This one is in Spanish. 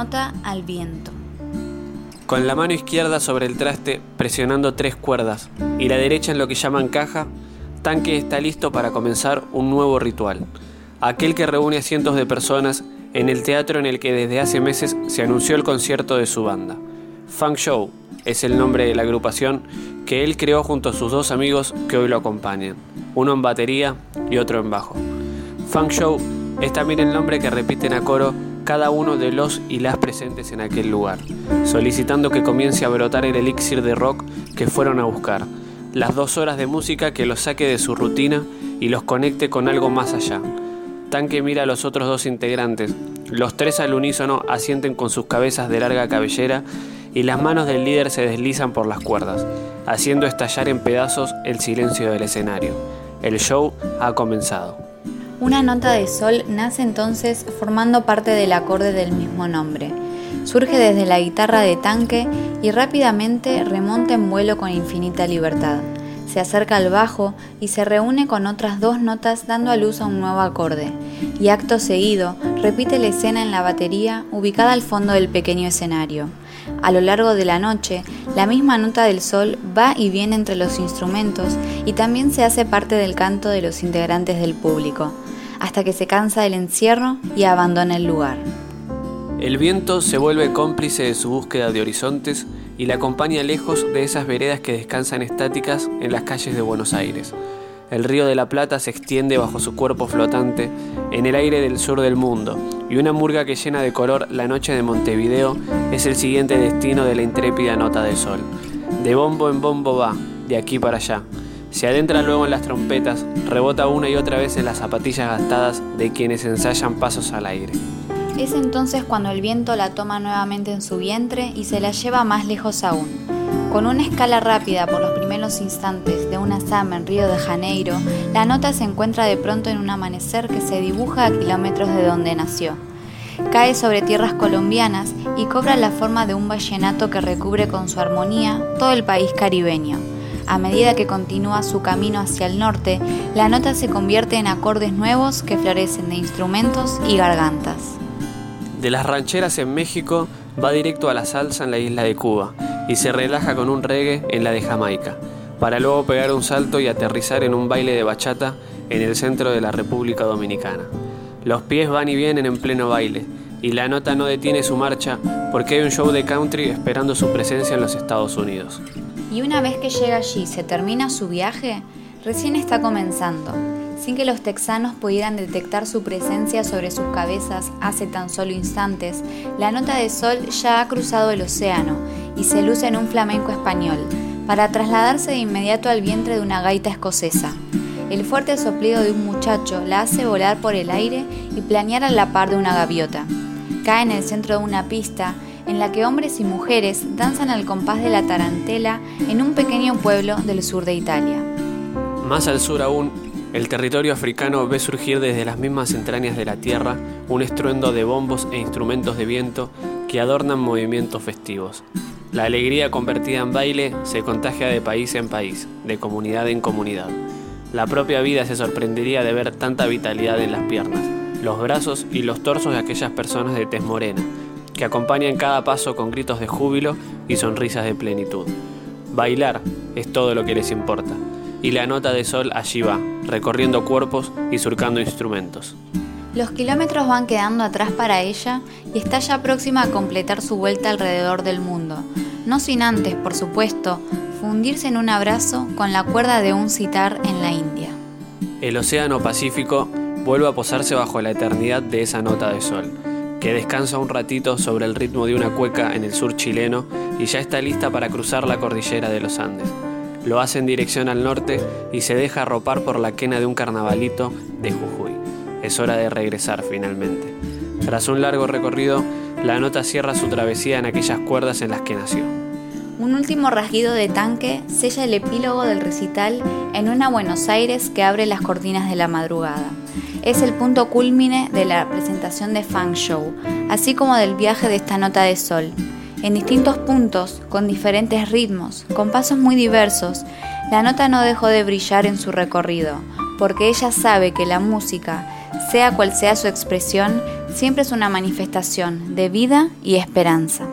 nota al viento. Con la mano izquierda sobre el traste presionando tres cuerdas y la derecha en lo que llaman caja, Tanque está listo para comenzar un nuevo ritual, aquel que reúne a cientos de personas en el teatro en el que desde hace meses se anunció el concierto de su banda. Funk Show es el nombre de la agrupación que él creó junto a sus dos amigos que hoy lo acompañan, uno en batería y otro en bajo. Funk Show es también el nombre que repiten a coro cada uno de los y las presentes en aquel lugar, solicitando que comience a brotar el elixir de rock que fueron a buscar, las dos horas de música que los saque de su rutina y los conecte con algo más allá. Tanque mira a los otros dos integrantes, los tres al unísono asienten con sus cabezas de larga cabellera y las manos del líder se deslizan por las cuerdas, haciendo estallar en pedazos el silencio del escenario. El show ha comenzado. Una nota de sol nace entonces formando parte del acorde del mismo nombre. Surge desde la guitarra de tanque y rápidamente remonta en vuelo con infinita libertad. Se acerca al bajo y se reúne con otras dos notas dando a luz a un nuevo acorde. Y acto seguido repite la escena en la batería ubicada al fondo del pequeño escenario. A lo largo de la noche, la misma nota del sol va y viene entre los instrumentos y también se hace parte del canto de los integrantes del público, hasta que se cansa del encierro y abandona el lugar. El viento se vuelve cómplice de su búsqueda de horizontes y la acompaña lejos de esas veredas que descansan estáticas en las calles de Buenos Aires. El río de la Plata se extiende bajo su cuerpo flotante en el aire del sur del mundo, y una murga que llena de color la noche de Montevideo es el siguiente destino de la intrépida nota de sol. De bombo en bombo va, de aquí para allá. Se adentra luego en las trompetas, rebota una y otra vez en las zapatillas gastadas de quienes ensayan pasos al aire. Es entonces cuando el viento la toma nuevamente en su vientre y se la lleva más lejos aún. Con una escala rápida por los primeros instantes de una samba en Río de Janeiro, la nota se encuentra de pronto en un amanecer que se dibuja a kilómetros de donde nació. Cae sobre tierras colombianas y cobra la forma de un vallenato que recubre con su armonía todo el país caribeño. A medida que continúa su camino hacia el norte, la nota se convierte en acordes nuevos que florecen de instrumentos y gargantas. De las rancheras en México va directo a la salsa en la isla de Cuba y se relaja con un reggae en la de Jamaica, para luego pegar un salto y aterrizar en un baile de bachata en el centro de la República Dominicana. Los pies van y vienen en pleno baile, y la nota no detiene su marcha porque hay un show de country esperando su presencia en los Estados Unidos. Y una vez que llega allí se termina su viaje, recién está comenzando sin que los texanos pudieran detectar su presencia sobre sus cabezas hace tan solo instantes, la nota de sol ya ha cruzado el océano y se luce en un flamenco español, para trasladarse de inmediato al vientre de una gaita escocesa. El fuerte soplido de un muchacho la hace volar por el aire y planear a la par de una gaviota. Cae en el centro de una pista en la que hombres y mujeres danzan al compás de la tarantela en un pequeño pueblo del sur de Italia. Más al sur aún, el territorio africano ve surgir desde las mismas entrañas de la tierra un estruendo de bombos e instrumentos de viento que adornan movimientos festivos. La alegría convertida en baile se contagia de país en país, de comunidad en comunidad. La propia vida se sorprendería de ver tanta vitalidad en las piernas, los brazos y los torsos de aquellas personas de tez morena, que acompañan cada paso con gritos de júbilo y sonrisas de plenitud. Bailar es todo lo que les importa y la nota de sol allí va, recorriendo cuerpos y surcando instrumentos. Los kilómetros van quedando atrás para ella y está ya próxima a completar su vuelta alrededor del mundo, no sin antes, por supuesto, fundirse en un abrazo con la cuerda de un citar en la India. El Océano Pacífico vuelve a posarse bajo la eternidad de esa nota de sol, que descansa un ratito sobre el ritmo de una cueca en el sur chileno y ya está lista para cruzar la cordillera de los Andes lo hace en dirección al norte y se deja arropar por la quena de un carnavalito de Jujuy. Es hora de regresar finalmente. Tras un largo recorrido, la nota cierra su travesía en aquellas cuerdas en las que nació. Un último rasguido de tanque sella el epílogo del recital en una Buenos Aires que abre las cortinas de la madrugada. Es el punto culmine de la presentación de Funk Show, así como del viaje de esta nota de sol, en distintos puntos, con diferentes ritmos, con pasos muy diversos, la nota no dejó de brillar en su recorrido, porque ella sabe que la música sea cual sea su expresión, siempre es una manifestación de vida y esperanza.